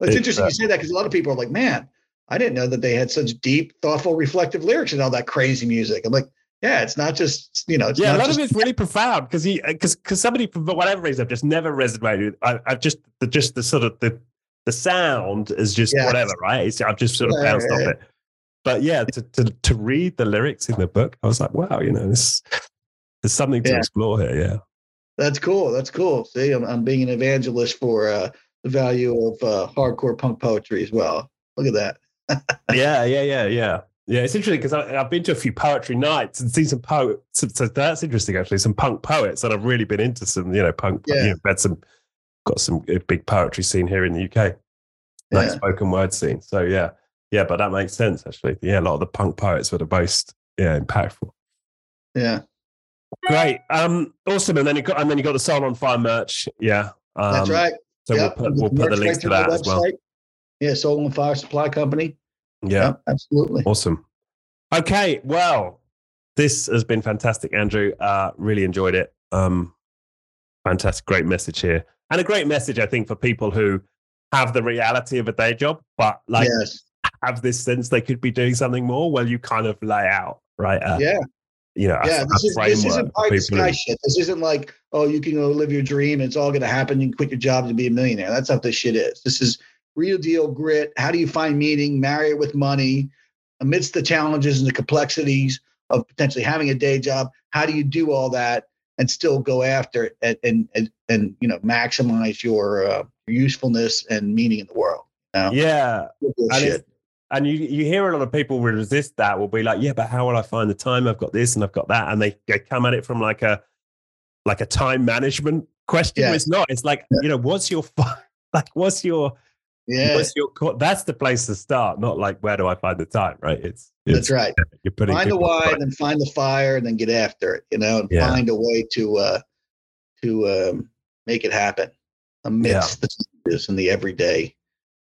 Well, It's, it's interesting uh, you say that because a lot of people are like, man, I didn't know that they had such deep, thoughtful, reflective lyrics and all that crazy music. I'm like, yeah, it's not just, you know, it's yeah, a lot just, of it's really profound because he because because somebody for whatever reason I've just never resonated. I, I've just the just the sort of the the sound is just Yes. whatever, right? It's, I've just sort of bounced off it. But yeah, to, to to read the lyrics in the book, I was like, wow, you know, this there's something to Yeah. explore here. Yeah. that's cool. That's cool. See, I'm, I'm being an evangelist for uh, the value of uh, hardcore punk poetry as well. Look at that. [laughs] yeah, yeah, yeah, yeah. Yeah, it's interesting because I've been to a few poetry nights and seen some poets. So, so that's interesting, actually. Some punk poets that I've really been into. Some, you know, punk. Yeah. You know, had some, got some uh, big poetry scene here in the UK. Like Yeah. spoken word scene. So yeah, yeah, but that makes sense actually. Yeah, a lot of the punk poets were the most yeah impactful. Yeah, Great, um, awesome. And then you got and then you got the Soul on Fire merch. Yeah, um, that's right. So Yep, we'll put the we'll put the links to that as well. Yeah, Soul on Fire Supply Company. Yeah. Yep, absolutely. Awesome. Okay, well, this has been fantastic, Andrew. Uh, really enjoyed it. Um, fantastic, great message here, and a great message, I think, for people who have the reality of a day job, but like yes. have this sense they could be doing something more. Well, you kind of lay out, right? Uh, yeah. You know, yeah, a, this, is, this, isn't pie sky who- shit. This isn't like, oh, you can go live your dream it's all going to happen. You can quit your job to be a millionaire. That's not this shit is. This is real deal grit. How do you find meaning, marry it with money amidst the challenges and the complexities of potentially having a day job? How do you do all that and still go after it and, and, and, and you know, maximize your uh, usefulness and meaning in the world? You know? Yeah, and, and you you hear a lot of people will resist that. Will be like, yeah, but how will I find the time? I've got this and I've got that, and they they come at it from like a like a time management question. Yeah. It's not. It's like you know, what's your [laughs] like, what's your Yeah, what's your co- that's the place to start. Not like where do I find the time? Right? It's, it's that's right. You're putting find the why, and then find the fire, and then get after it. You know, and Yeah. find a way to uh, to um, make it happen amidst the challenges and the everyday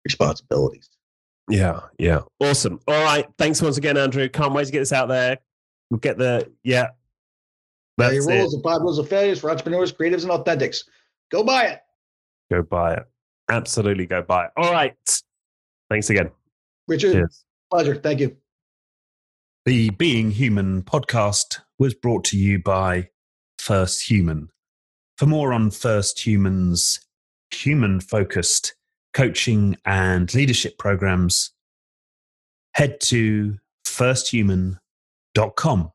responsibilities. Yeah, yeah, awesome. All right, thanks once again, Andrew. Can't wait to get this out there. We'll get the yeah. That's your it. rules, the five rules of failures for entrepreneurs, creatives, and authentics. Go buy it. Go buy it. Absolutely, go buy it. All right. Thanks again. Richard, Cheers. pleasure. Thank you. The Being Human podcast was brought to you by First Human. For more on First Human's human focused coaching and leadership programs, head to firsthuman.com.